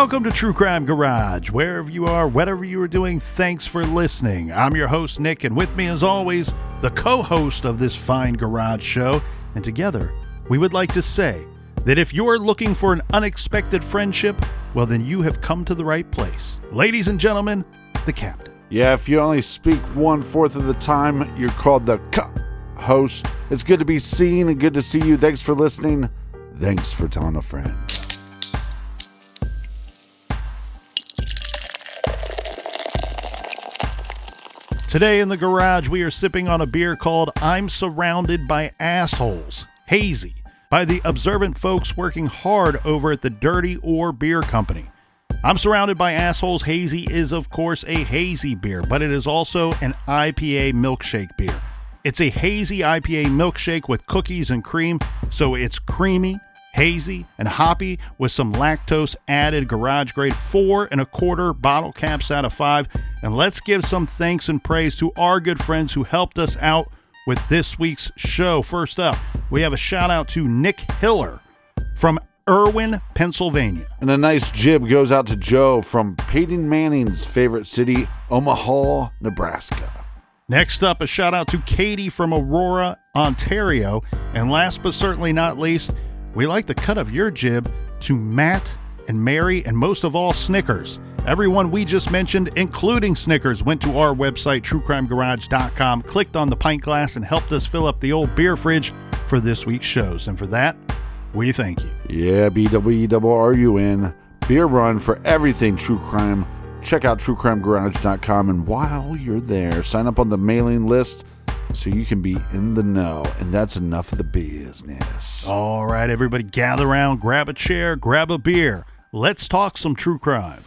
Welcome to True Crime Garage. Wherever you are, whatever you are doing, thanks for listening. I'm your host, Nick, and with me, as always, the co host of this fine garage show. And together, we would like to say that if you're looking for an unexpected friendship, well, then you have come to the right place. Ladies and gentlemen, the captain. Yeah, if you only speak one fourth of the time, you're called the co host. It's good to be seen and good to see you. Thanks for listening. Thanks for telling a friend. Today in the garage, we are sipping on a beer called I'm Surrounded by Assholes, hazy, by the observant folks working hard over at the Dirty Oar Beer Company. I'm Surrounded by Assholes Hazy is, of course, a hazy beer, but it is also an IPA milkshake beer. It's a hazy IPA milkshake with cookies and cream, so it's creamy, hazy, and hoppy with some lactose added garage grade four and a quarter bottle caps out of five. And let's give some thanks and praise to our good friends who helped us out with this week's show. First up, we have a shout out to Nick Hiller from Irwin, Pennsylvania. And a nice jib goes out to Joe from Peyton Manning's favorite city, Omaha, Nebraska. Next up, a shout out to Katie from Aurora, Ontario. And last but certainly not least, we like the cut of your jib to Matt and Mary, and most of all, Snickers. Everyone we just mentioned, including Snickers, went to our website, truecrimegarage.com, clicked on the pint glass, and helped us fill up the old beer fridge for this week's shows. And for that, we thank you. Yeah, B W E W R U N. Beer run for everything true crime. Check out truecrimegarage.com. And while you're there, sign up on the mailing list so you can be in the know. And that's enough of the business. All right, everybody, gather around, grab a chair, grab a beer. Let's talk some true crime.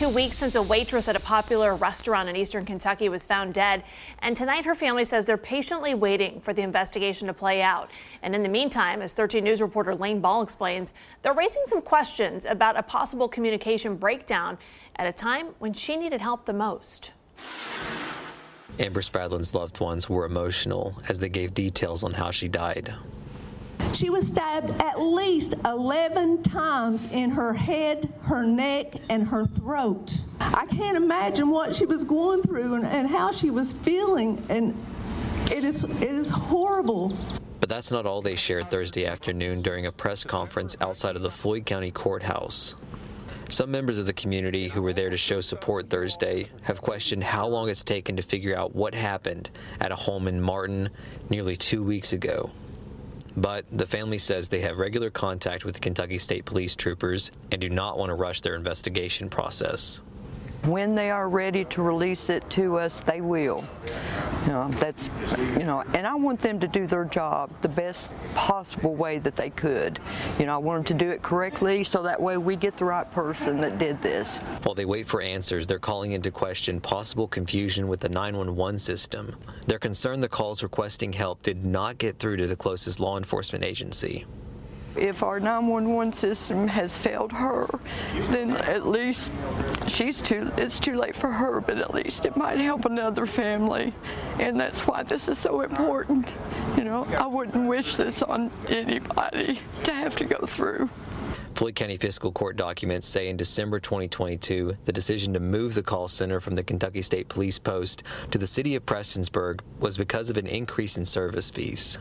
Two weeks since a waitress at a popular restaurant in eastern Kentucky was found dead. And tonight, her family says they're patiently waiting for the investigation to play out. And in the meantime, as 13 News reporter Lane Ball explains, they're raising some questions about a possible communication breakdown at a time when she needed help the most. Amber Spradlin's loved ones were emotional as they gave details on how she died. She was stabbed at least 11 times in her head, her neck, and her throat. I can't imagine what she was going through and, and how she was feeling, and it is, it is horrible. But that's not all they shared Thursday afternoon during a press conference outside of the Floyd County Courthouse. Some members of the community who were there to show support Thursday have questioned how long it's taken to figure out what happened at a home in Martin nearly two weeks ago. But the family says they have regular contact with the Kentucky State Police troopers and do not want to rush their investigation process. When they are ready to release it to us, they will. You know, that's, you know, and I want them to do their job the best possible way that they could. You know, I want them to do it correctly so that way we get the right person that did this. While they wait for answers, they're calling into question possible confusion with the 911 system. They're concerned the calls requesting help did not get through to the closest law enforcement agency. If our 911 system has failed her, then at least she's too, it's too late for her, but at least it might help another family. And that's why this is so important. You know, I wouldn't wish this on anybody to have to go through. Floyd County Fiscal Court documents say in December 2022, the decision to move the call center from the Kentucky State Police Post to the city of Prestonsburg was because of an increase in service fees.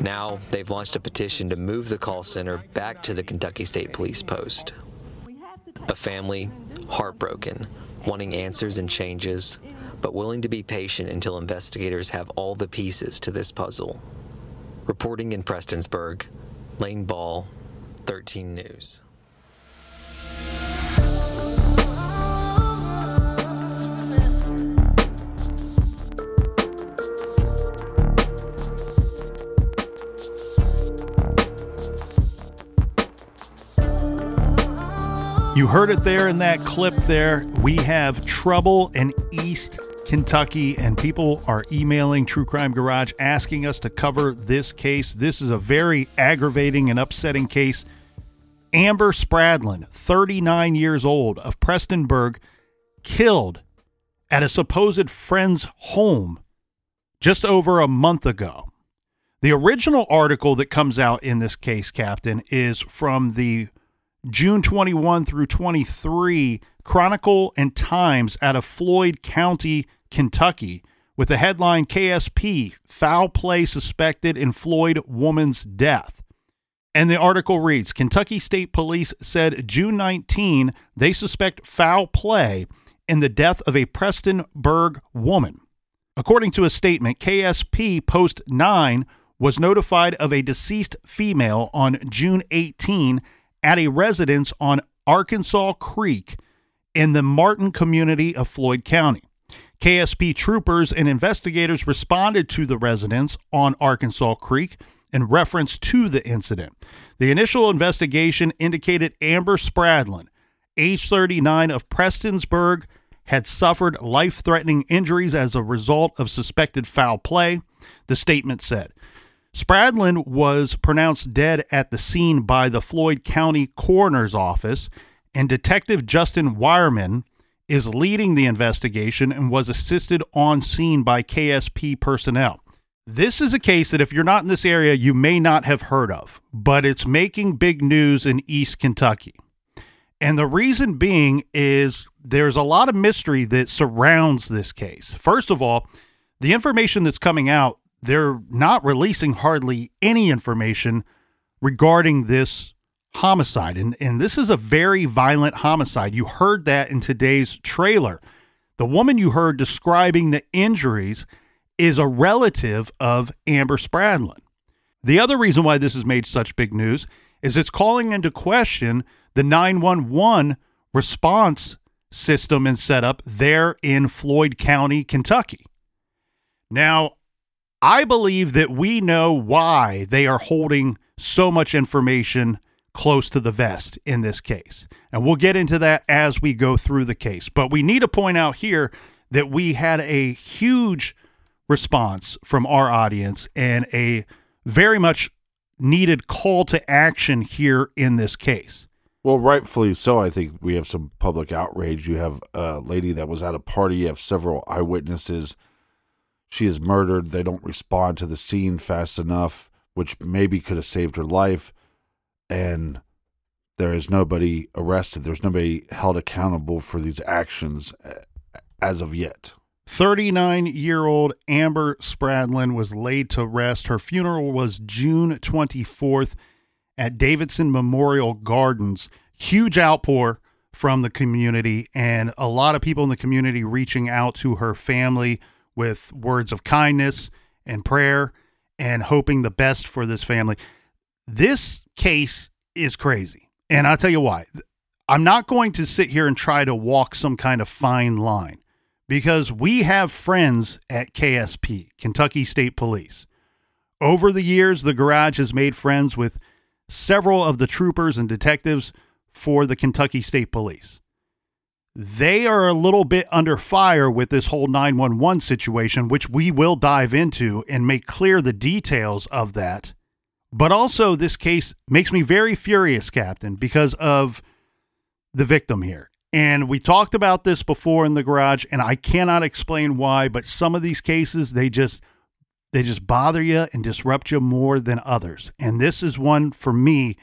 Now, they've launched a petition to move the call center back to the Kentucky State Police Post. A family heartbroken, wanting answers and changes, but willing to be patient until investigators have all the pieces to this puzzle. Reporting in Prestonsburg, Lane Ball, 13 News. You heard it there in that clip there. We have trouble in East Kentucky, and people are emailing True Crime Garage asking us to cover this case. This is a very aggravating and upsetting case. Amber Spradlin, 39 years old, of Prestonburg, killed at a supposed friend's home just over a month ago. The original article that comes out in this case, Captain, is from the June 21 through 23 Chronicle and Times out of Floyd County, Kentucky, with the headline KSP Foul Play Suspected in Floyd Woman's Death. And the article reads Kentucky State Police said June 19 they suspect foul play in the death of a Prestonburg woman. According to a statement, KSP Post 9 was notified of a deceased female on June 18 at a residence on Arkansas Creek in the Martin community of Floyd County. KSP troopers and investigators responded to the residence on Arkansas Creek in reference to the incident. The initial investigation indicated Amber Spradlin, age 39 of Prestonsburg, had suffered life threatening injuries as a result of suspected foul play, the statement said. Spradlin was pronounced dead at the scene by the Floyd County Coroner's Office, and Detective Justin Wireman is leading the investigation and was assisted on scene by KSP personnel. This is a case that, if you're not in this area, you may not have heard of, but it's making big news in East Kentucky. And the reason being is there's a lot of mystery that surrounds this case. First of all, the information that's coming out they're not releasing hardly any information regarding this homicide. And, and this is a very violent homicide. You heard that in today's trailer. The woman you heard describing the injuries is a relative of Amber Spradlin. The other reason why this has made such big news is it's calling into question the 911 response system and setup there in Floyd County, Kentucky. Now, I believe that we know why they are holding so much information close to the vest in this case. And we'll get into that as we go through the case. But we need to point out here that we had a huge response from our audience and a very much needed call to action here in this case. Well, rightfully so. I think we have some public outrage. You have a lady that was at a party, you have several eyewitnesses she is murdered. They don't respond to the scene fast enough, which maybe could have saved her life. And there is nobody arrested. There's nobody held accountable for these actions as of yet. 39 year old Amber Spradlin was laid to rest. Her funeral was June 24th at Davidson Memorial Gardens. Huge outpour from the community, and a lot of people in the community reaching out to her family with words of kindness and prayer and hoping the best for this family. This case is crazy. And I'll tell you why. I'm not going to sit here and try to walk some kind of fine line because we have friends at KSP, Kentucky State Police. Over the years, the garage has made friends with several of the troopers and detectives for the Kentucky State Police they are a little bit under fire with this whole 911 situation, which we will dive into and make clear the details of that. But also, this case makes me very furious, Captain, because of the victim here. And we talked about this before in the garage, and I cannot explain why, but some of these cases, they just they just bother you and disrupt you more than others. And this is one for me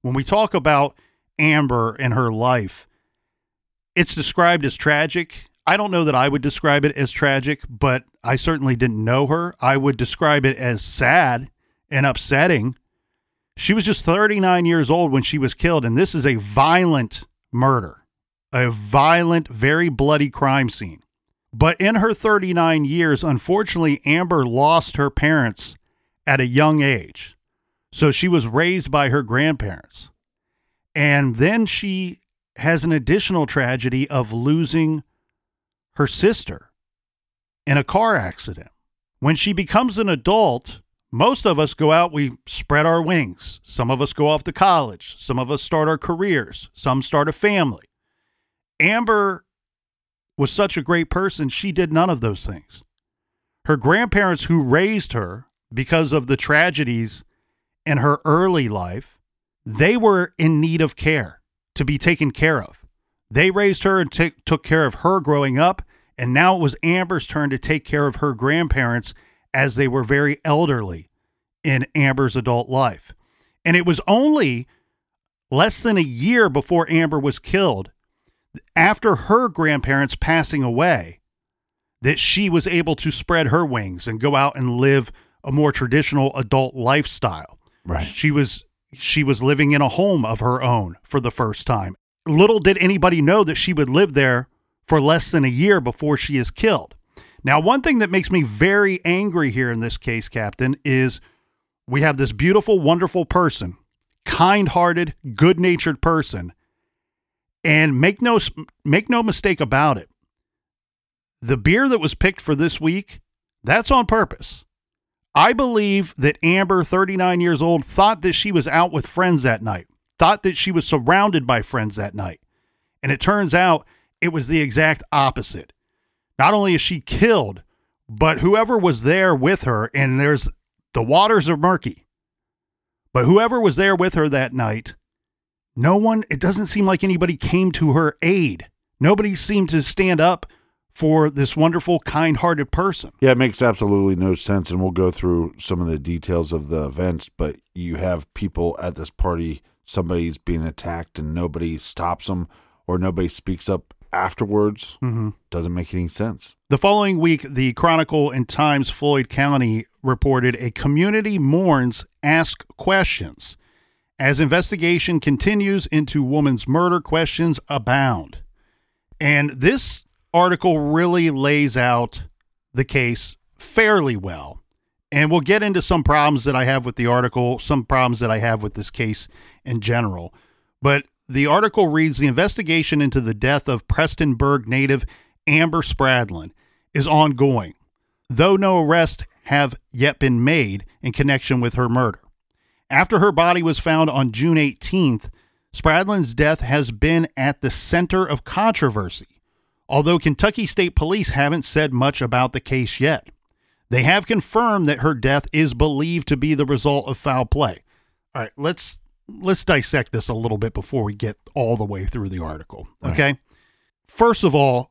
when we talk about Amber and her life it's described as tragic. I don't know that I would describe it as tragic, but I certainly didn't know her. I would describe it as sad and upsetting. She was just 39 years old when she was killed, and this is a violent murder, a violent, very bloody crime scene. But in her 39 years, unfortunately, Amber lost her parents at a young age. So she was raised by her grandparents. And then she has an additional tragedy of losing her sister in a car accident. When she becomes an adult, most of us go out, we spread our wings. Some of us go off to college. Some of us start our careers. Some start a family. Amber was such a great person, she did none of those things. Her grandparents, who raised her because of the tragedies in her early life, they were in need of care to be taken care of. They raised her and t- took care of her growing up, and now it was Amber's turn to take care of her grandparents as they were very elderly in Amber's adult life. And it was only less than a year before Amber was killed, after her grandparents passing away, that she was able to spread her wings and go out and live a more traditional adult lifestyle. Right. She was she was living in a home of her own for the first time. Little did anybody know that she would live there for less than a year before she is killed. Now, one thing that makes me very angry here in this case, Captain, is we have this beautiful, wonderful person, kind hearted, good natured person. And make no, make no mistake about it. The beer that was picked for this week, that's on purpose. I believe that Amber, 39 years old, thought that she was out with friends that night, thought that she was surrounded by friends that night. And it turns out it was the exact opposite. Not only is she killed, but whoever was there with her, and there's the waters are murky, but whoever was there with her that night, no one, it doesn't seem like anybody came to her aid. Nobody seemed to stand up for this wonderful, kind hearted person. Yeah, it makes absolutely no sense. And we'll go through some of the details of the events, but you have people at this party, somebody's being attacked, and nobody stops them or nobody speaks up afterwards. Mm-hmm. Doesn't make any sense. The following week, the Chronicle and Times Floyd County reported a community mourns ask questions. As investigation continues into woman's murder, questions abound. And this article really lays out the case fairly well. And we'll get into some problems that I have with the article, some problems that I have with this case in general. But the article reads The investigation into the death of Prestonburg native Amber Spradlin is ongoing, though no arrests have yet been made in connection with her murder. After her body was found on June 18th, Spradlin's death has been at the center of controversy, although Kentucky State Police haven't said much about the case yet. They have confirmed that her death is believed to be the result of foul play. All right, let's let's dissect this a little bit before we get all the way through the article. Okay? Right. First of all,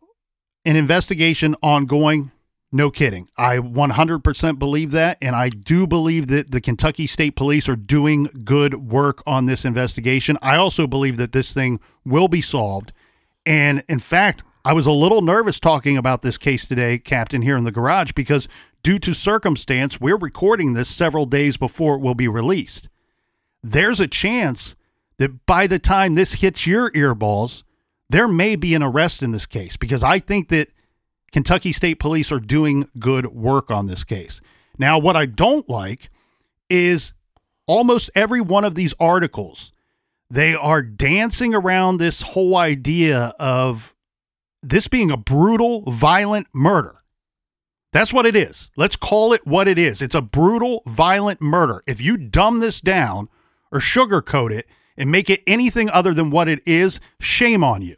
an investigation ongoing no kidding. I 100% believe that. And I do believe that the Kentucky State Police are doing good work on this investigation. I also believe that this thing will be solved. And in fact, I was a little nervous talking about this case today, Captain, here in the garage, because due to circumstance, we're recording this several days before it will be released. There's a chance that by the time this hits your earballs, there may be an arrest in this case because I think that Kentucky State Police are doing good work on this case. Now, what I don't like is almost every one of these articles, they are dancing around this whole idea of this being a brutal, violent murder. That's what it is. Let's call it what it is. It's a brutal, violent murder. If you dumb this down or sugarcoat it and make it anything other than what it is, shame on you.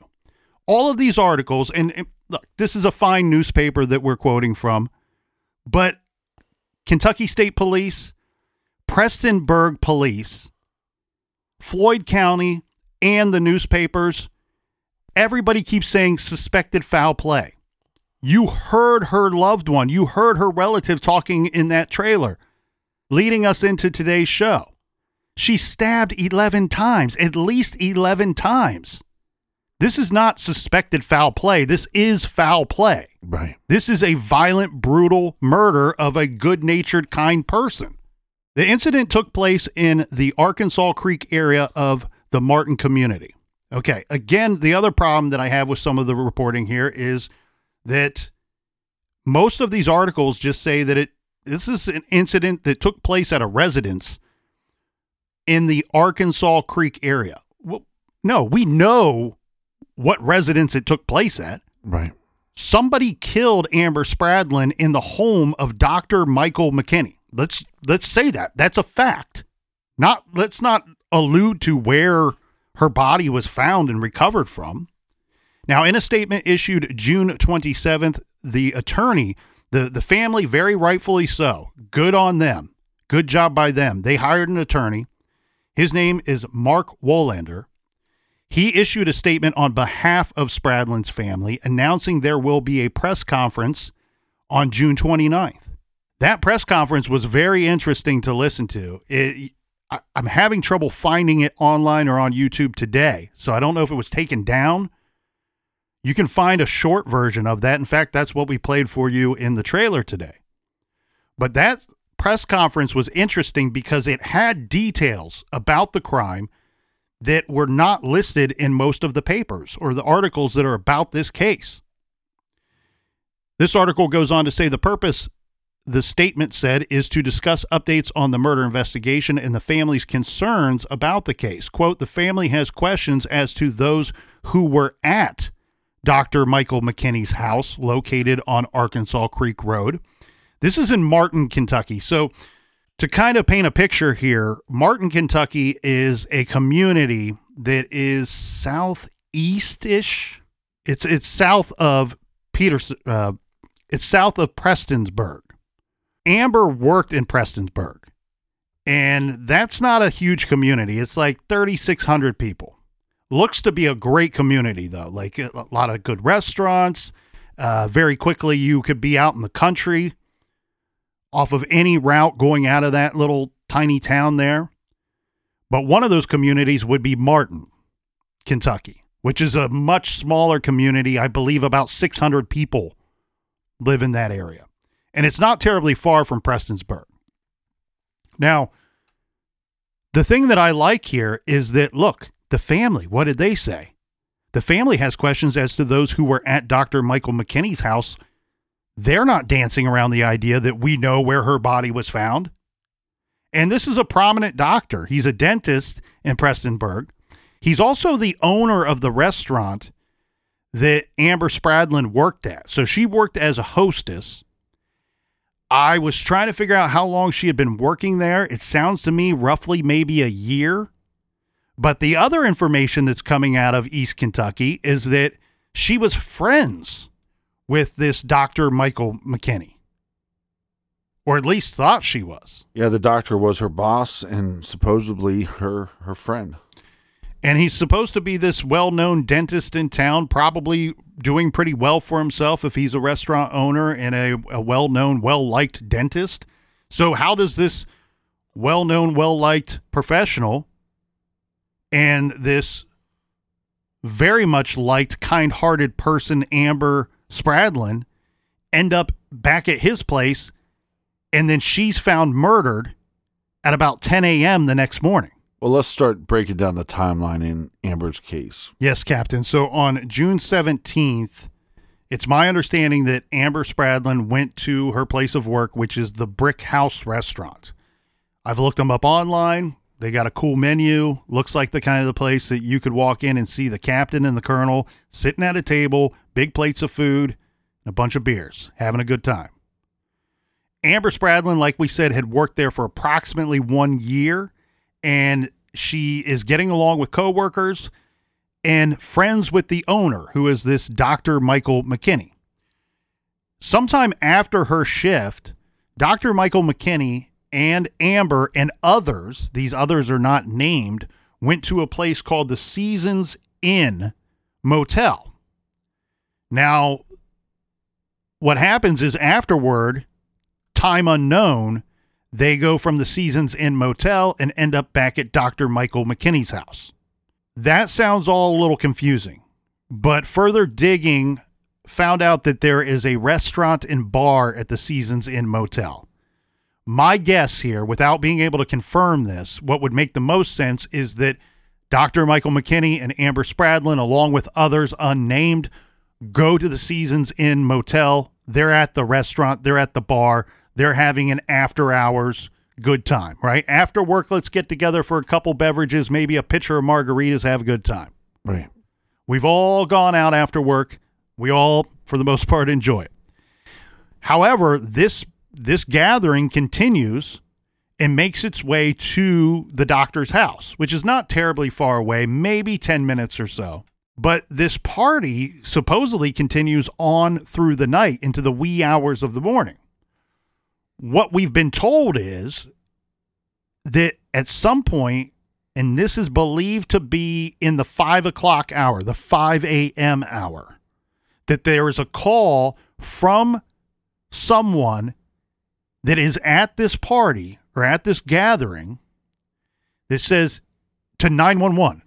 All of these articles, and look, this is a fine newspaper that we're quoting from, but Kentucky State Police, Prestonburg Police, Floyd County, and the newspapers, everybody keeps saying suspected foul play. You heard her loved one, you heard her relative talking in that trailer, leading us into today's show. She stabbed 11 times, at least 11 times. This is not suspected foul play. This is foul play. Right. This is a violent, brutal murder of a good natured, kind person. The incident took place in the Arkansas Creek area of the Martin community. Okay. Again, the other problem that I have with some of the reporting here is that most of these articles just say that it this is an incident that took place at a residence in the Arkansas Creek area. Well, no, we know what residence it took place at. Right. Somebody killed Amber Spradlin in the home of Dr. Michael McKinney. Let's let's say that. That's a fact. Not let's not allude to where her body was found and recovered from. Now, in a statement issued June 27th, the attorney, the, the family, very rightfully so, good on them. Good job by them. They hired an attorney. His name is Mark Wohlander. He issued a statement on behalf of Spradlin's family announcing there will be a press conference on June 29th. That press conference was very interesting to listen to. It, I, I'm having trouble finding it online or on YouTube today, so I don't know if it was taken down. You can find a short version of that. In fact, that's what we played for you in the trailer today. But that press conference was interesting because it had details about the crime that were not listed in most of the papers or the articles that are about this case. This article goes on to say the purpose, the statement said, is to discuss updates on the murder investigation and the family's concerns about the case. Quote, the family has questions as to those who were at Dr. Michael McKinney's house located on Arkansas Creek Road. This is in Martin, Kentucky. So, to kind of paint a picture here, Martin, Kentucky is a community that is southeast-ish. It's it's south of Peters. Uh, it's south of Prestonsburg. Amber worked in Prestonsburg, and that's not a huge community. It's like 3,600 people. Looks to be a great community though. Like a lot of good restaurants. Uh, very quickly, you could be out in the country off of any route going out of that little tiny town there. But one of those communities would be Martin, Kentucky, which is a much smaller community. I believe about 600 people live in that area. And it's not terribly far from Prestonsburg. Now, the thing that I like here is that, look, the family, what did they say? The family has questions as to those who were at Dr. Michael McKinney's house they're not dancing around the idea that we know where her body was found. And this is a prominent doctor. He's a dentist in Prestonsburg. He's also the owner of the restaurant that Amber Spradlin worked at. So she worked as a hostess. I was trying to figure out how long she had been working there. It sounds to me roughly maybe a year. But the other information that's coming out of East Kentucky is that she was friends with this Dr. Michael McKinney. Or at least thought she was. Yeah, the doctor was her boss and supposedly her her friend. And he's supposed to be this well-known dentist in town, probably doing pretty well for himself if he's a restaurant owner and a, a well-known, well-liked dentist. So how does this well-known, well-liked professional and this very much liked, kind-hearted person, Amber Spradlin end up back at his place, and then she's found murdered at about 10 a.m. the next morning. Well, let's start breaking down the timeline in Amber's case. Yes, Captain. So on June 17th, it's my understanding that Amber Spradlin went to her place of work, which is the Brick House Restaurant. I've looked them up online. They got a cool menu. Looks like the kind of the place that you could walk in and see the captain and the colonel sitting at a table, big plates of food, and a bunch of beers, having a good time. Amber Spradlin, like we said, had worked there for approximately one year, and she is getting along with coworkers and friends with the owner, who is this Dr. Michael McKinney. Sometime after her shift, Dr. Michael McKinney and Amber and others, these others are not named, went to a place called the Seasons Inn Motel. Now, what happens is afterward, time unknown, they go from the Seasons Inn Motel and end up back at Dr. Michael McKinney's house. That sounds all a little confusing, but further digging found out that there is a restaurant and bar at the Seasons Inn Motel. My guess here, without being able to confirm this, what would make the most sense is that Dr. Michael McKinney and Amber Spradlin, along with others unnamed, go to the Seasons Inn Motel. They're at the restaurant, they're at the bar, they're having an after hours good time, right? After work, let's get together for a couple beverages, maybe a pitcher of margaritas, have a good time. Right. We've all gone out after work. We all, for the most part, enjoy it. However, this this gathering continues and makes its way to the doctor's house, which is not terribly far away, maybe 10 minutes or so. But this party supposedly continues on through the night into the wee hours of the morning. What we've been told is that at some point, and this is believed to be in the five o'clock hour, the 5 a.m. hour, that there is a call from someone that is at this party or at this gathering that says to 911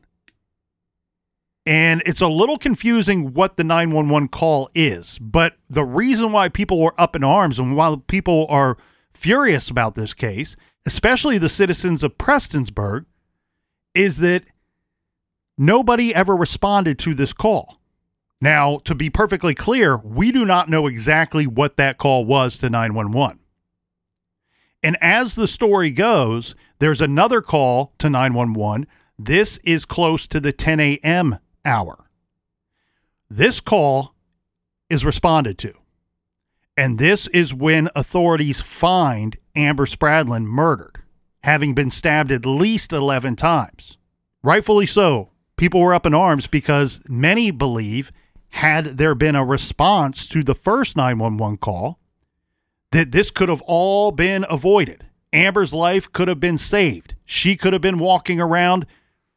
and it's a little confusing what the 911 call is. But the reason why people are up in arms and why people are furious about this case, especially the citizens of Prestonsburg, is that nobody ever responded to this call. Now, to be perfectly clear, we do not know exactly what that call was to 911. And as the story goes, there's another call to 911. This is close to the 10 a.m hour. This call is responded to. And this is when authorities find Amber Spradlin murdered, having been stabbed at least 11 times. Rightfully so. People were up in arms because many believe, had there been a response to the first 911 call, that this could have all been avoided. Amber's life could have been saved. She could have been walking around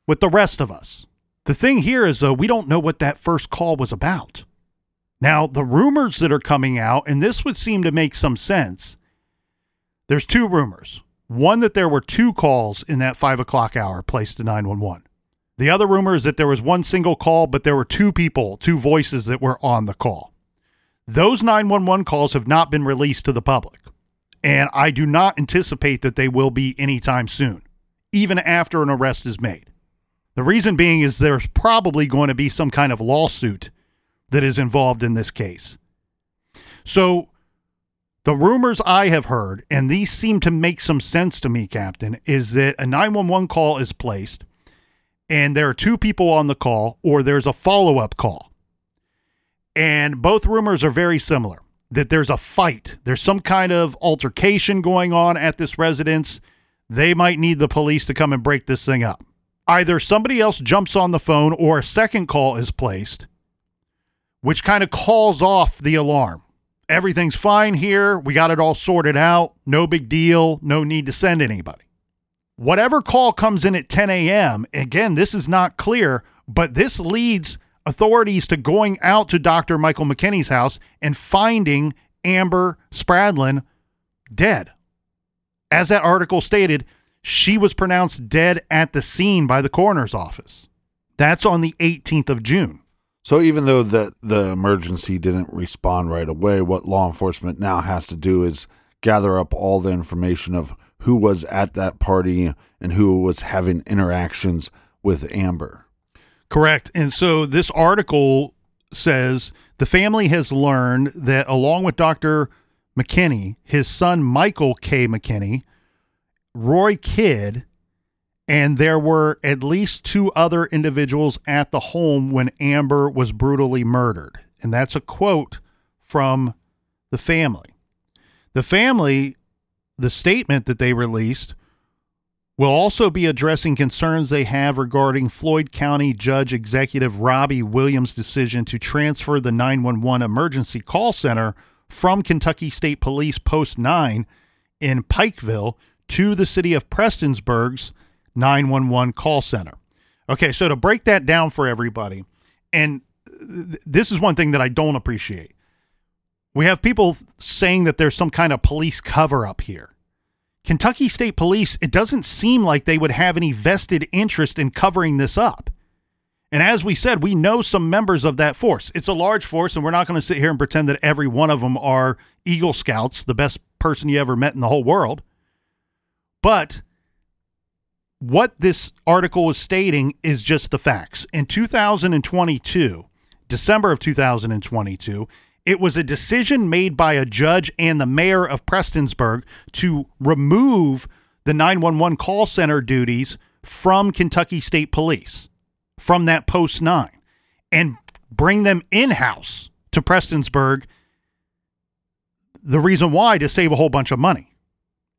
with the rest of us. The thing here is, though, we don't know what that first call was about. Now, the rumors that are coming out, and this would seem to make some sense. There's two rumors. One, that there were two calls in that five o'clock hour placed to 911. The other rumor is that there was one single call, but there were two people, two voices that were on the call. Those 911 calls have not been released to the public, and I do not anticipate that they will be anytime soon, even after an arrest is made. The reason being is there's probably going to be some kind of lawsuit that is involved in this case. So, the rumors I have heard, and these seem to make some sense to me, Captain, is that a 911 call is placed and there are two people on the call, or there's a follow up call. And both rumors are very similar that there's a fight, there's some kind of altercation going on at this residence. They might need the police to come and break this thing up either somebody else jumps on the phone or a second call is placed, which kind of calls off the alarm. Everything's fine here. We got it all sorted out. No big deal. No need to send anybody. Whatever call comes in at 10 a.m., again, this is not clear, but this leads authorities to going out to Dr. Michael McKinney's house and finding Amber Spradlin dead. As that article stated, she was pronounced dead at the scene by the coroner's office. That's on the 18th of June. So even though the the emergency didn't respond right away, what law enforcement now has to do is gather up all the information of who was at that party and who was having interactions with Amber. Correct. And so this article says the family has learned that along with Dr. McKinney, his son Michael K. McKinney Roy Kidd, and there were at least two other individuals at the home when Amber was brutally murdered. And that's a quote from the family. The family, the statement that they released, will also be addressing concerns they have regarding Floyd County Judge Executive Robbie Williams' decision to transfer the 911 emergency call center from Kentucky State Police Post 9 in Pikeville to the city of Prestonsburg's 911 call center. Okay, so to break that down for everybody, and th- this is one thing that I don't appreciate. We have people saying that there's some kind of police cover up here. Kentucky State Police, it doesn't seem like they would have any vested interest in covering this up. And as we said, we know some members of that force. It's a large force, and we're not going to sit here and pretend that every one of them are Eagle Scouts, the best person you ever met in the whole world. But what this article is stating is just the facts. In 2022, December of 2022, it was a decision made by a judge and the mayor of Prestonsburg to remove the 911 call center duties from Kentucky State Police, from that post 9, and bring them in house to Prestonsburg the reason why to save a whole bunch of money.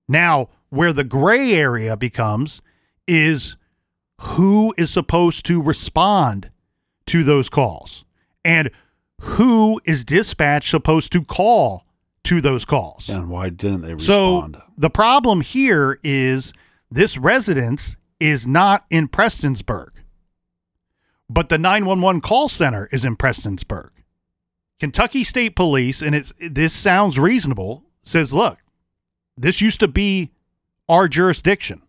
Now, where the gray area becomes is who is supposed to respond to those calls and who is dispatch supposed to call to those calls. And why didn't they respond? So the problem here is this residence is not in Prestonsburg, but the 911 call center is in Prestonsburg. Kentucky State Police, and it's this sounds reasonable, says, look, this used to be our jurisdiction.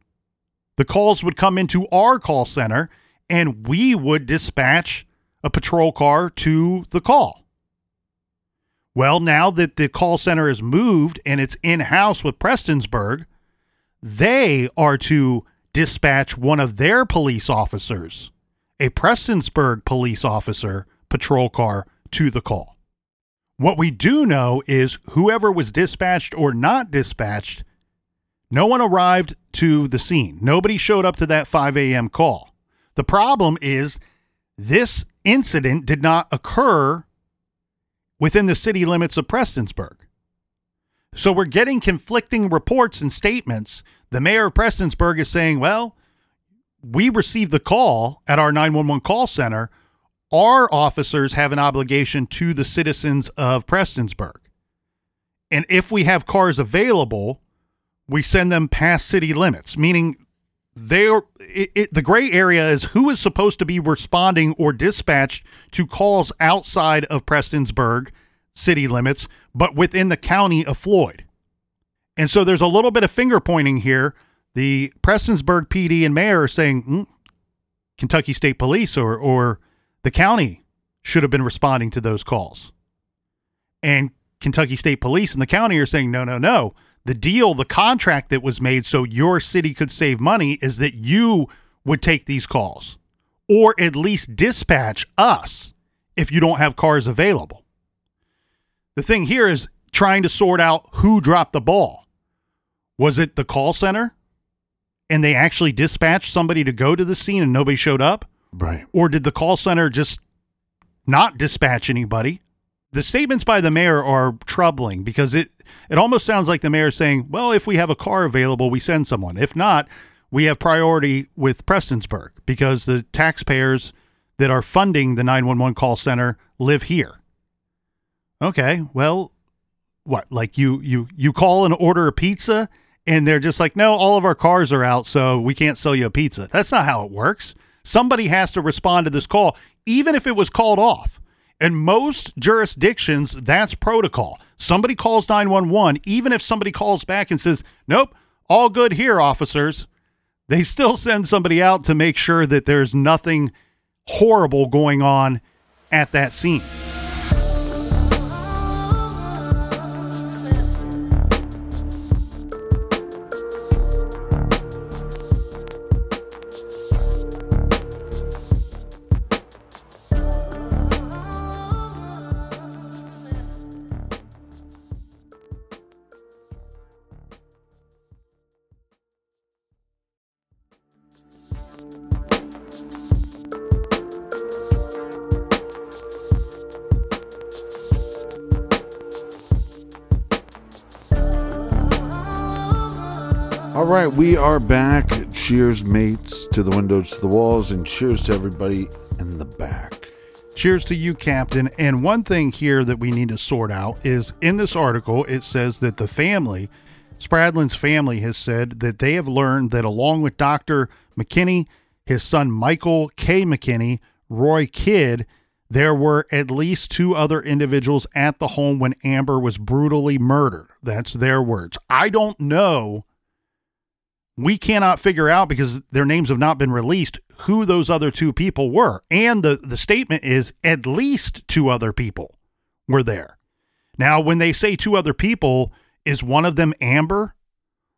The calls would come into our call center, and we would dispatch a patrol car to the call. Well, now that the call center is moved and it's in house with Prestonsburg, they are to dispatch one of their police officers, a Prestonsburg police officer, patrol car to the call. What we do know is whoever was dispatched or not dispatched, no one arrived to the scene. Nobody showed up to that 5 a.m. call. The problem is this incident did not occur within the city limits of Prestonsburg. So we're getting conflicting reports and statements. The mayor of Prestonsburg is saying, well, we received the call at our 911 call center. Our officers have an obligation to the citizens of Prestonsburg. And if we have cars available, we send them past city limits, meaning they're it, it, the gray area is who is supposed to be responding or dispatched to calls outside of Prestonsburg city limits, but within the county of Floyd. And so there's a little bit of finger pointing here. The Prestonsburg PD and mayor are saying mm, Kentucky State Police or or the county should have been responding to those calls. And Kentucky State Police and the county are saying no, no, no the deal, the contract that was made so your city could save money is that you would take these calls or at least dispatch us if you don't have cars available. The thing here is trying to sort out who dropped the ball. Was it the call center and they actually dispatched somebody to go to the scene and nobody showed up? Right. Or did the call center just not dispatch anybody? The statements by the mayor are troubling because it it almost sounds like the mayor is saying, well, if we have a car available, we send someone. If not, we have priority with Prestonsburg because the taxpayers that are funding the 911 call center live here. Okay, well, what? Like you you you call and order a pizza and they're just like, "No, all of our cars are out, so we can't sell you a pizza." That's not how it works. Somebody has to respond to this call even if it was called off. In most jurisdictions, that's protocol. Somebody calls 911, even if somebody calls back and says, Nope, all good here, officers, they still send somebody out to make sure that there's nothing horrible going on at that scene. All right, we are back. Cheers, mates, to the windows, to the walls, and cheers to everybody in the back. Cheers to you, Captain. And one thing here that we need to sort out is in this article, it says that the family, Spradlin's family, has said that they have learned that along with Dr. McKinney, his son Michael K. McKinney, Roy Kidd, there were at least two other individuals at the home when Amber was brutally murdered. That's their words. I don't know we cannot figure out because their names have not been released who those other two people were. And the, the statement is at least two other people were there. Now, when they say two other people, is one of them Amber?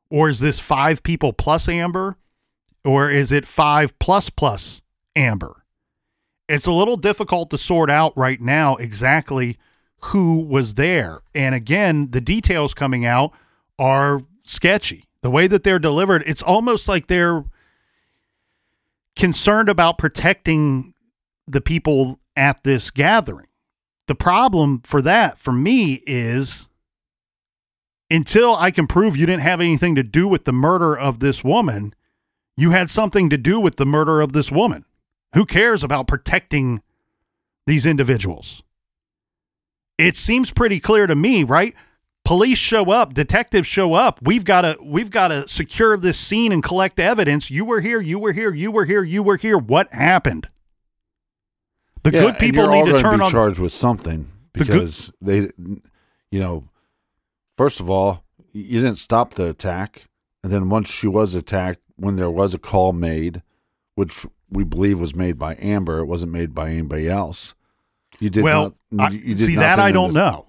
Or is this five people plus Amber? Or is it five plus plus Amber? It's a little difficult to sort out right now exactly who was there. And again, the details coming out are sketchy the way that they're delivered, it's almost like they're concerned about protecting the people at this gathering. The problem for that, for me, is until I can prove you didn't have anything to do with the murder of this woman, you had something to do with the murder of this woman. Who cares about protecting these individuals? It seems pretty clear to me, right? Police show up, detectives show up. We've got to we've got to secure this scene and collect evidence. You were here, you were here, you were here, you were here. What happened? The Yeah, good people need to turn be on charged with something The good- because they, you know, first of all, you didn't stop the attack, and then once she was attacked, when there was a call made, which we believe was made by Amber, it wasn't made by anybody else. You did well, not, you, you did see that I don't the- know.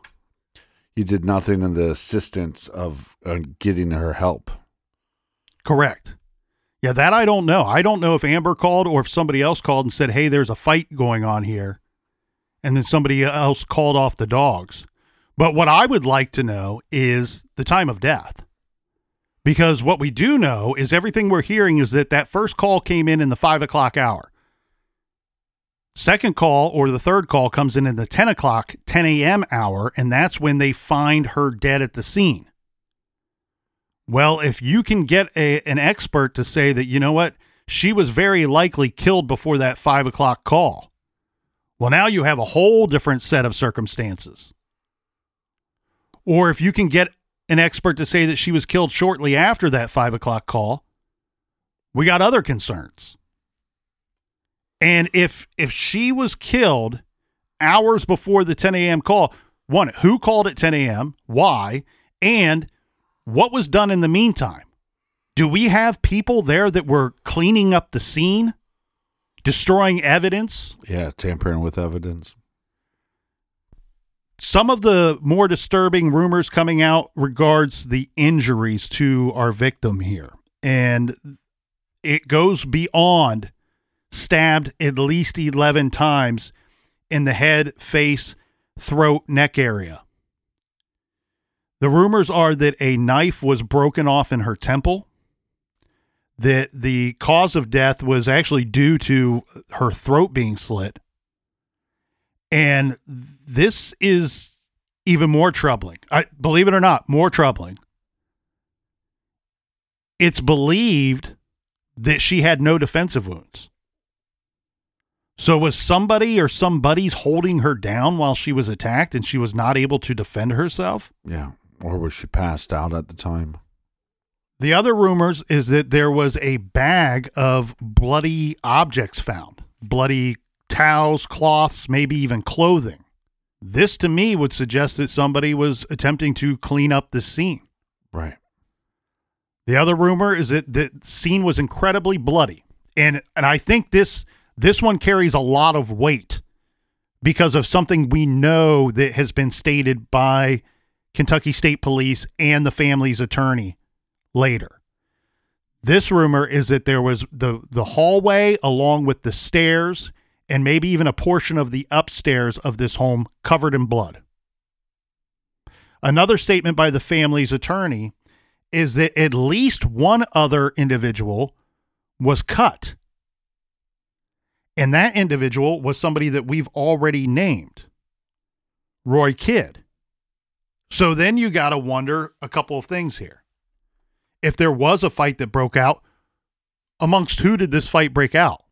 You did nothing in the assistance of uh, getting her help. Correct. Yeah, that I don't know. I don't know if Amber called or if somebody else called and said, "Hey, there's a fight going on here," and then somebody else called off the dogs. But what I would like to know is the time of death. Because what we do know is everything we're hearing is that that first call came in in the five o'clock hour. Second call or the third call comes in in the 10 o'clock, 10 a.m. hour, and that's when they find her dead at the scene. Well, if you can get a, an expert to say that, you know what, she was very likely killed before that five o'clock call. Well, now you have a whole different set of circumstances. Or if you can get an expert to say that she was killed shortly after that five o'clock call, we got other concerns. And if if she was killed hours before the 10 a.m. call, one, who called at 10 a.m., why, and what was done in the meantime? Do we have people there that were cleaning up the scene, destroying evidence? Yeah, tampering with evidence. Some of the more disturbing rumors coming out regards the injuries to our victim here. And it goes beyond stabbed at least 11 times in the head, face, throat, neck area. The rumors are that a knife was broken off in her temple, that the cause of death was actually due to her throat being slit. And this is even more troubling. I believe it or not, more troubling. It's believed that she had no defensive wounds. So was somebody or somebody's holding her down while she was attacked and she was not able to defend herself? Yeah. Or was she passed out at the time? The other rumors is that there was a bag of bloody objects found, bloody towels, cloths, maybe even clothing. This to me would suggest that somebody was attempting to clean up the scene. Right. The other rumor is that the scene was incredibly bloody. And and I think this this one carries a lot of weight because of something we know that has been stated by Kentucky State Police and the family's attorney later. This rumor is that there was the the hallway along with the stairs and maybe even a portion of the upstairs of this home covered in blood. Another statement by the family's attorney is that at least one other individual was cut. And that individual was somebody that we've already named Roy Kidd. So then you got to wonder a couple of things here. If there was a fight that broke out, amongst who did this fight break out?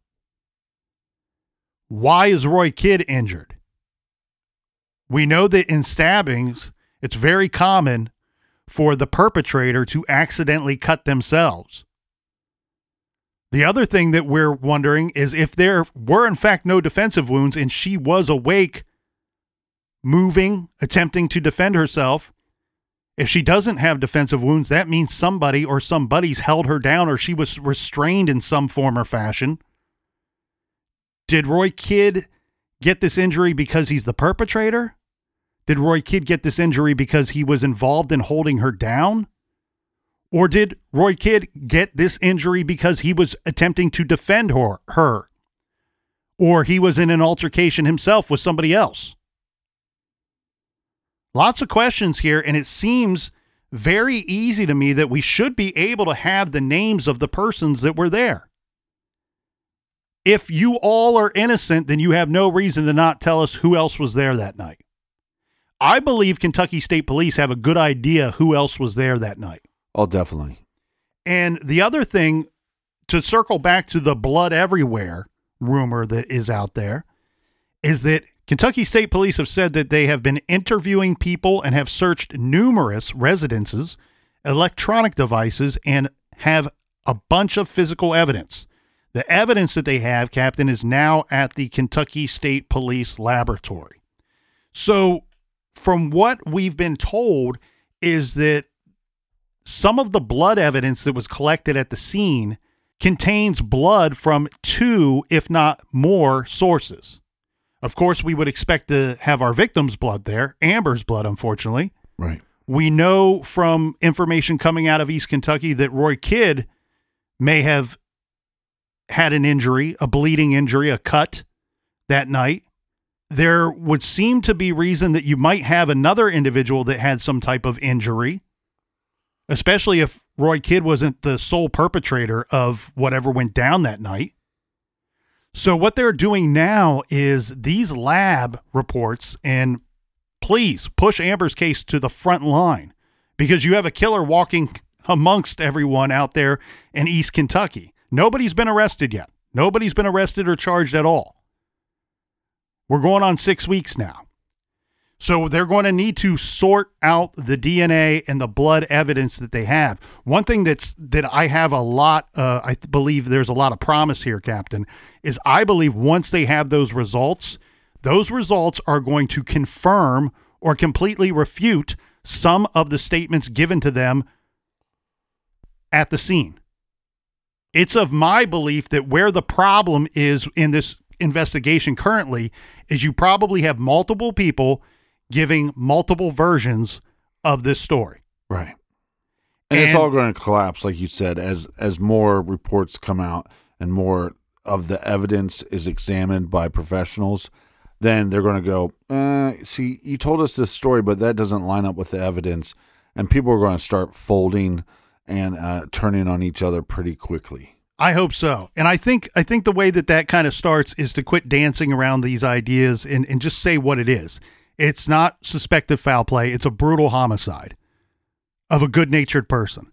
Why is Roy Kidd injured? We know that in stabbings, it's very common for the perpetrator to accidentally cut themselves. The other thing that we're wondering is if there were, in fact, no defensive wounds and she was awake, moving, attempting to defend herself. If she doesn't have defensive wounds, that means somebody or somebody's held her down or she was restrained in some form or fashion. Did Roy Kidd get this injury because he's the perpetrator? Did Roy Kidd get this injury because he was involved in holding her down? Or did Roy Kidd get this injury because he was attempting to defend her, her? Or he was in an altercation himself with somebody else? Lots of questions here, and it seems very easy to me that we should be able to have the names of the persons that were there. If you all are innocent, then you have no reason to not tell us who else was there that night. I believe Kentucky State Police have a good idea who else was there that night. Oh, definitely. And the other thing to circle back to the blood everywhere rumor that is out there is that Kentucky State Police have said that they have been interviewing people and have searched numerous residences, electronic devices, and have a bunch of physical evidence. The evidence that they have, Captain, is now at the Kentucky State Police Laboratory. So, from what we've been told, is that some of the blood evidence that was collected at the scene contains blood from two, if not more, sources. Of course, we would expect to have our victim's blood there, Amber's blood, unfortunately. Right. We know from information coming out of East Kentucky that Roy Kidd may have had an injury, a bleeding injury, a cut that night. There would seem to be reason that you might have another individual that had some type of injury, especially if Roy Kidd wasn't the sole perpetrator of whatever went down that night. So, what they're doing now is these lab reports, and please push Amber's case to the front line because you have a killer walking amongst everyone out there in East Kentucky. Nobody's been arrested yet. Nobody's been arrested or charged at all. We're going on six weeks now. So they're going to need to sort out the DNA and the blood evidence that they have. One thing that's that I have a lot, uh, I th- believe there's a lot of promise here, Captain, is I believe once they have those results, those results are going to confirm or completely refute some of the statements given to them at the scene. It's of my belief that where the problem is in this investigation currently is you probably have multiple people giving multiple versions of this story. Right. And, it's all going to collapse, like you said, as as more reports come out and more of the evidence is examined by professionals. Then they're going to go, uh, see, you told us this story, but that doesn't line up with the evidence, and people are going to start folding and uh, turning on each other pretty quickly. I hope so. And I think I think the way that that kind of starts is to quit dancing around these ideas and, and just say what it is. It's not suspected foul play, it's a brutal homicide of a good-natured person.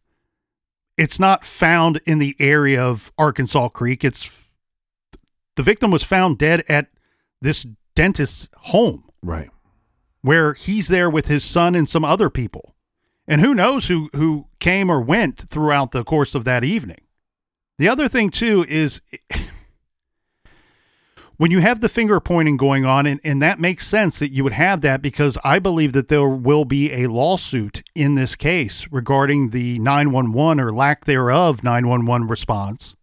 It's not found in the area of Arkansas Creek. It's the victim was found dead at this dentist's home Right. where he's there with his son and some other people. And who knows who who came or went throughout the course of that evening. The other thing too is when you have the finger pointing going on and, and that makes sense that you would have that because I believe that there will be a lawsuit in this case regarding the 911 or lack thereof 911 response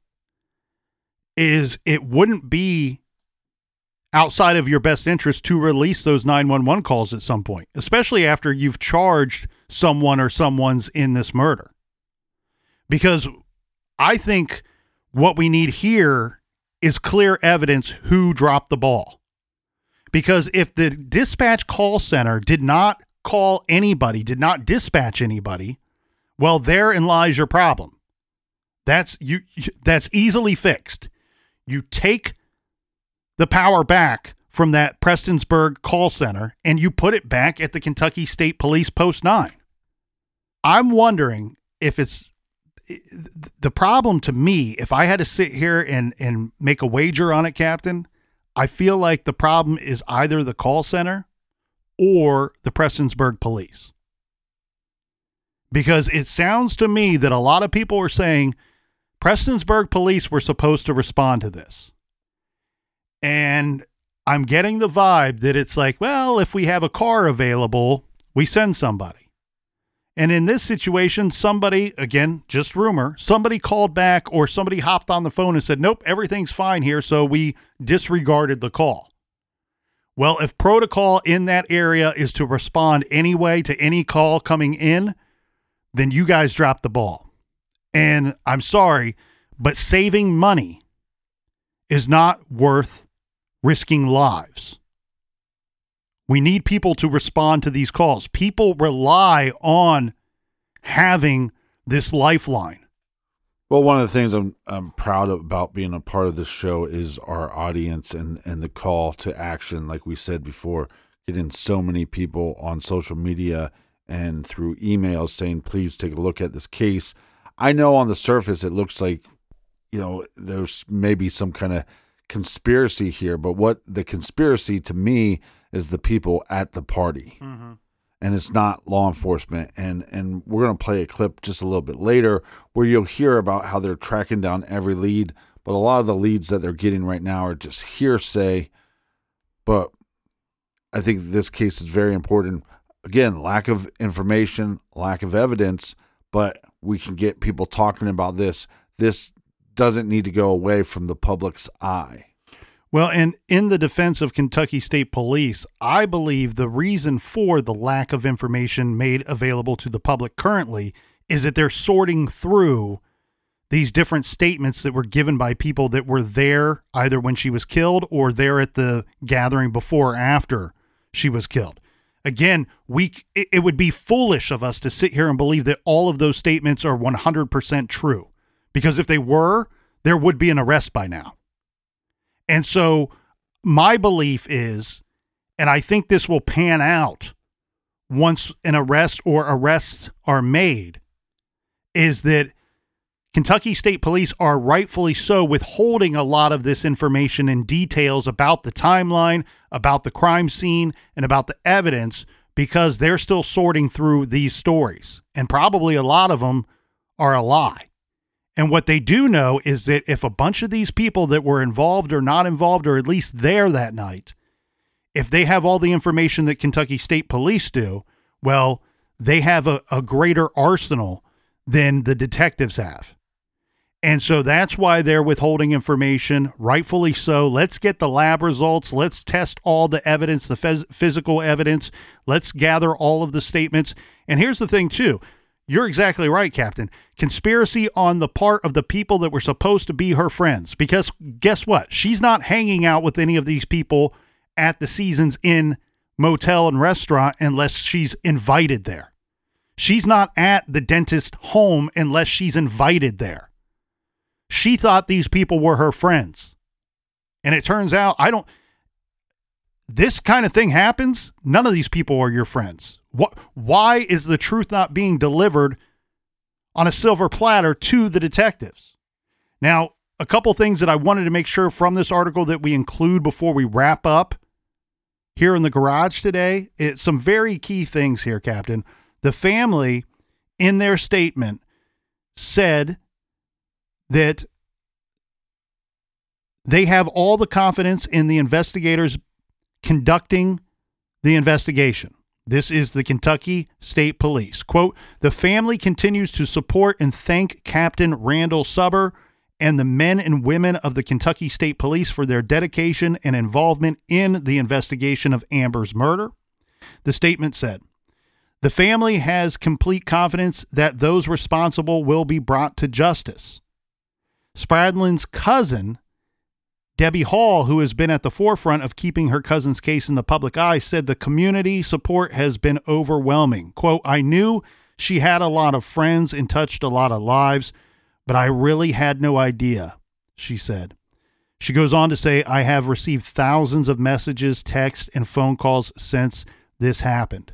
is it wouldn't be outside of your best interest to release those 911 calls at some point, especially after you've charged someone or someone's in this murder. Because I think what we need here is clear evidence who dropped the ball. Because if the dispatch call center did not call anybody, did not dispatch anybody, well, therein lies your problem. That's you that's easily fixed. You take the power back from that Prestonsburg call center and you put it back at the Kentucky State Police Post 9. I'm wondering if it's the problem to me, if I had to sit here and, and make a wager on it, Captain, I feel like the problem is either the call center or the Prestonsburg police. Because it sounds to me that a lot of people are saying Prestonsburg police were supposed to respond to this. And I'm getting the vibe that it's like, well, if we have a car available, we send somebody. And in this situation, somebody, again, just rumor, somebody called back or somebody hopped on the phone and said, nope, everything's fine here. So we disregarded the call. Well, if protocol in that area is to respond anyway to any call coming in, then you guys dropped the ball. And I'm sorry, but saving money is not worth risking lives. We need people to respond to these calls. People rely on having this lifeline. Well, one of the things I'm I'm proud of about being a part of this show is our audience and and the call to action. Like we said before, getting so many people on social media and through emails saying, please take a look at this case. I know on the surface it looks like, you know, there's maybe some kind of conspiracy here, but what the conspiracy to me is the people at the party. Mm-hmm. And it's not law enforcement. And and we're gonna play a clip just a little bit later where you'll hear about how they're tracking down every lead, but a lot of the leads that they're getting right now are just hearsay. But I think this case is very important. Again, lack of information, lack of evidence, but we can get people talking about this. This doesn't need to go away from the public's eye. Well, and in the defense of Kentucky State Police, I believe the reason for the lack of information made available to the public currently is that they're sorting through these different statements that were given by people that were there either when she was killed or there at the gathering before or after she was killed. Again, we it would be foolish of us to sit here and believe that all of those statements are 100% true. Because if they were, there would be an arrest by now. And so my belief is, and I think this will pan out once an arrest or arrests are made, is that Kentucky State Police are rightfully so withholding a lot of this information and details about the timeline, about the crime scene, and about the evidence because they're still sorting through these stories. And probably a lot of them are a lie. And what they do know is that if a bunch of these people that were involved or not involved, or at least there that night, if they have all the information that Kentucky State Police do, well, they have a, a greater arsenal than the detectives have. And so that's why they're withholding information, rightfully so. Let's get the lab results. Let's test all the evidence, the phys- physical evidence. Let's gather all of the statements. And here's the thing, too you're exactly right, Captain. Conspiracy on the part of the people that were supposed to be her friends. Because guess what? She's not hanging out with any of these people at the Seasons Inn motel and restaurant unless she's invited there. She's not at the dentist home unless she's invited there. She thought these people were her friends. And it turns out, I don't, this kind of thing happens. None of these people are your friends. What, why is the truth not being delivered on a silver platter to the detectives? Now, a couple things that I wanted to make sure from this article that we include before we wrap up here in the garage today. It's some very key things here, Captain. The family, in their statement, said that they have all the confidence in the investigators conducting the investigation. This is the Kentucky State Police. Quote The family continues to support and thank Captain Randall Subber and the men and women of the Kentucky State Police for their dedication and involvement in the investigation of Amber's murder. The statement said The family has complete confidence that those responsible will be brought to justice. Spradlin's cousin Debbie Hall, who has been at the forefront of keeping her cousin's case in the public eye, said the community support has been overwhelming. Quote, I knew she had a lot of friends and touched a lot of lives, but I really had no idea, she said. She goes on to say, I have received thousands of messages, texts, and phone calls since this happened.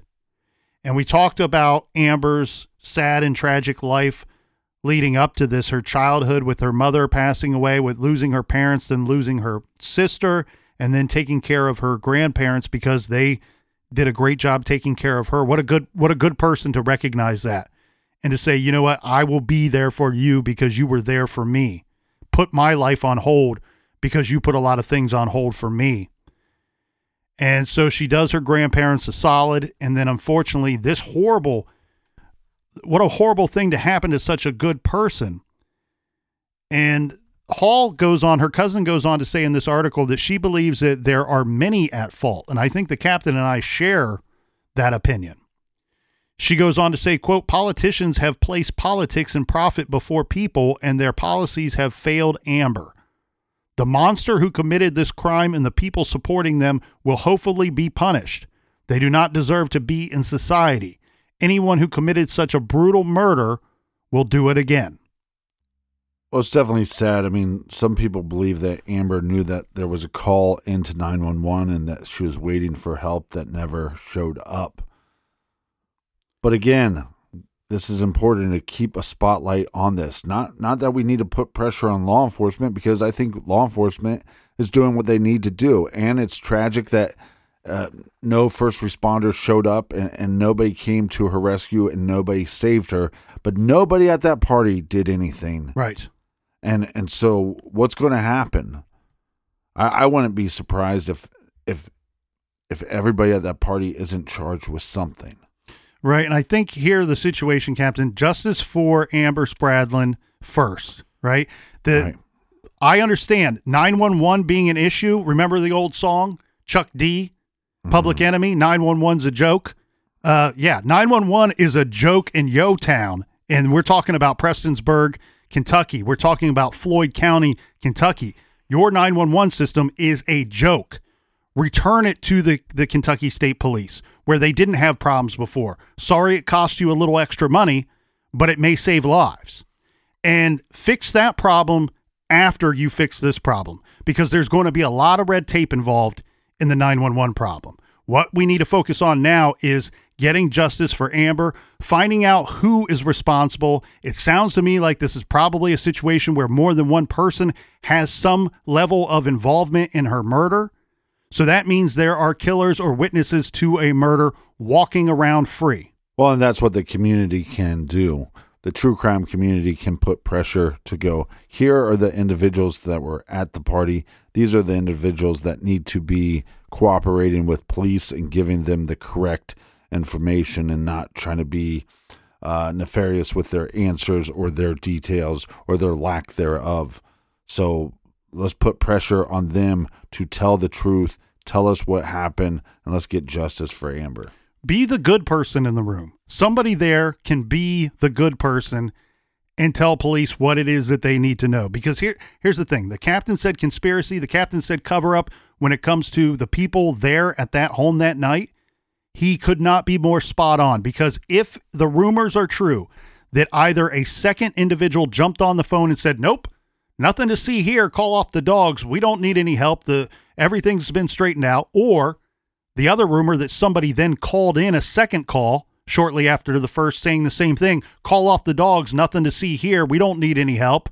And we talked about Amber's sad and tragic life leading up to this her childhood with her mother passing away, with losing her parents, then losing her sister, and then taking care of her grandparents because they did a great job taking care of her. What a good what a good person to recognize that and to say, "You know what? I will be there for you because you were there for me. Put my life on hold because you put a lot of things on hold for me." And so she does her grandparents a solid and then unfortunately this horrible what a horrible thing to happen to such a good person. And Hall goes on, her cousin goes on to say in this article that she believes that there are many at fault. And I think the captain and I share that opinion. She goes on to say, quote, politicians have placed politics and profit before people, and their policies have failed Amber. The monster who committed this crime and the people supporting them will hopefully be punished. They do not deserve to be in society anyone who committed such a brutal murder will do it again. Well, it's definitely sad. I mean, some people believe that Amber knew that there was a call into 911 and that she was waiting for help that never showed up. But again, this is important to keep a spotlight on this. Not not that we need to put pressure on law enforcement because I think law enforcement is doing what they need to do, and it's tragic that uh, no first responders showed up and, and nobody came to her rescue and nobody saved her. But nobody at that party did anything. Right. And and so what's going to happen? I, I wouldn't be surprised if if if everybody at that party isn't charged with something. Right. And I think here the situation, Captain, justice for Amber Spradlin first, right? The Right. I understand 911 being an issue. Remember the old song, Chuck D, Public Enemy, 911's a joke. Uh yeah, 911 is a joke in Yo Town. And we're talking about Prestonsburg, Kentucky. We're talking about Floyd County, Kentucky. Your 911 system is a joke return it to the, the Kentucky State Police where they didn't have problems before. Sorry it cost you a little extra money, but it may save lives. And fix that problem after you fix this problem because there's going to be a lot of red tape involved in the 911 problem. What we need to focus on now is getting justice for Amber, finding out who is responsible. It sounds to me like this is probably a situation where more than one person has some level of involvement in her murder. So that means there are killers or witnesses to a murder walking around free. Well, and that's what the community can do. The true crime community can put pressure to go, here are the individuals that were at the party. These are the individuals that need to be cooperating with police and giving them the correct information and not trying to be uh, nefarious with their answers or their details or their lack thereof. So let's put pressure on them to tell the truth, tell us what happened, and let's get justice for Amber. Be the good person in the room. Somebody there can be the good person and tell police what it is that they need to know. Because here here's the thing. The captain said conspiracy, the captain said cover up when it comes to the people there at that home that night. He could not be more spot on because if the rumors are true that either a second individual jumped on the phone and said, "Nope, nothing to see here, call off the dogs. We don't need any help. The everything's been straightened out," or the other rumor that somebody then called in a second call shortly after the first saying the same thing call off the dogs, nothing to see here. We don't need any help.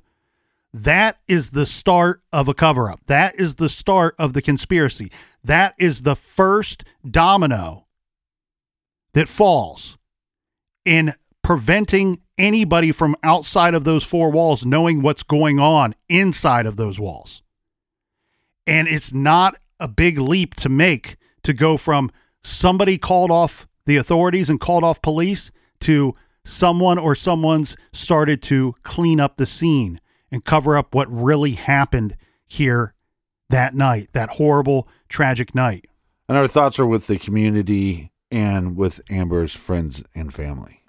That is the start of a cover up. That is the start of the conspiracy. That is the first domino that falls in preventing anybody from outside of those four walls knowing what's going on inside of those walls. And it's not a big leap to make to go from somebody called off the authorities and called off police to someone or someone's started to clean up the scene and cover up what really happened here that night, that horrible, tragic night. And our thoughts are with the community and with Amber's friends and family.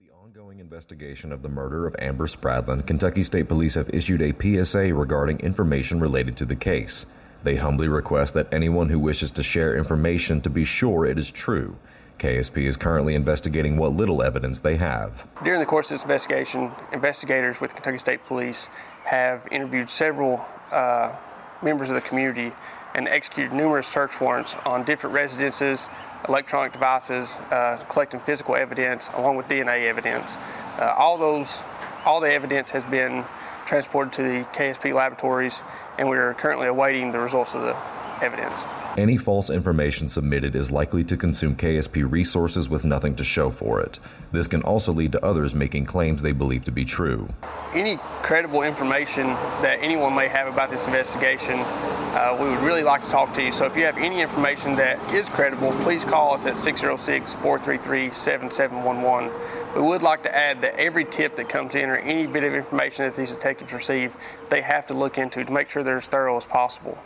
The ongoing investigation of the murder of Amber Spradlin, Kentucky State Police have issued a PSA regarding information related to the case. They humbly request that anyone who wishes to share information to be sure it is true. KSP is currently investigating what little evidence they have. During the course of this investigation, investigators with Kentucky State Police have interviewed several uh, members of the community and executed numerous search warrants on different residences, electronic devices, uh, collecting physical evidence along with DNA evidence. Uh, all those, all the evidence has been transported to the KSP laboratories, and we are currently awaiting the results of the evidence. Any false information submitted is likely to consume KSP resources with nothing to show for it. This can also lead to others making claims they believe to be true. Any credible information that anyone may have about this investigation, uh, we would really like to talk to you. So if you have any information that is credible, please call us at 606 433 7711. We would like to add that every tip that comes in or any bit of information that these detectives receive, they have to look into to make sure they're as thorough as possible.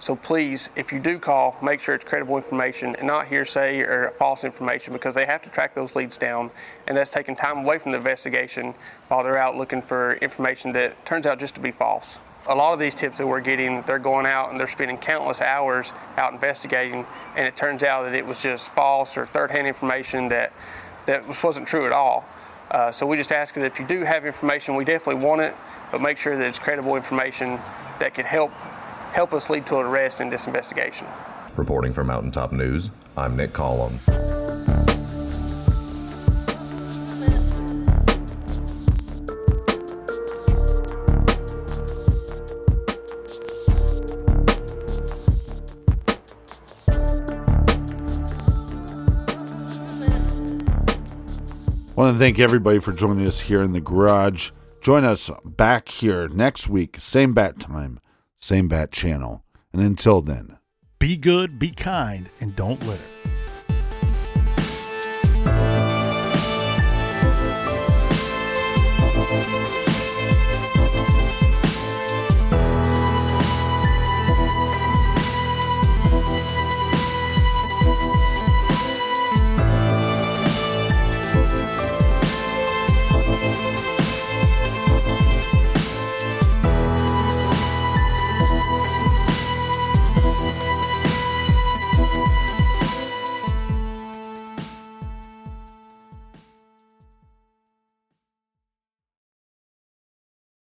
So please, if you do call, make sure it's credible information and not hearsay or false information because they have to track those leads down, and that's taking time away from the investigation while they're out looking for information that turns out just to be false. A lot of these tips that we're getting, they're going out and they're spending countless hours out investigating, and it turns out that it was just false or third-hand information that that wasn't true at all. Uh, so we just ask that if you do have information, we definitely want it, but make sure that it's credible information that could help help us lead to an arrest in this investigation. Reporting for Mountaintop News, I'm Nick Collum. I want to thank everybody for joining us here in the garage. Join us back here next week, same bat time, same bat channel. And until then, Be good, be kind, and don't litter.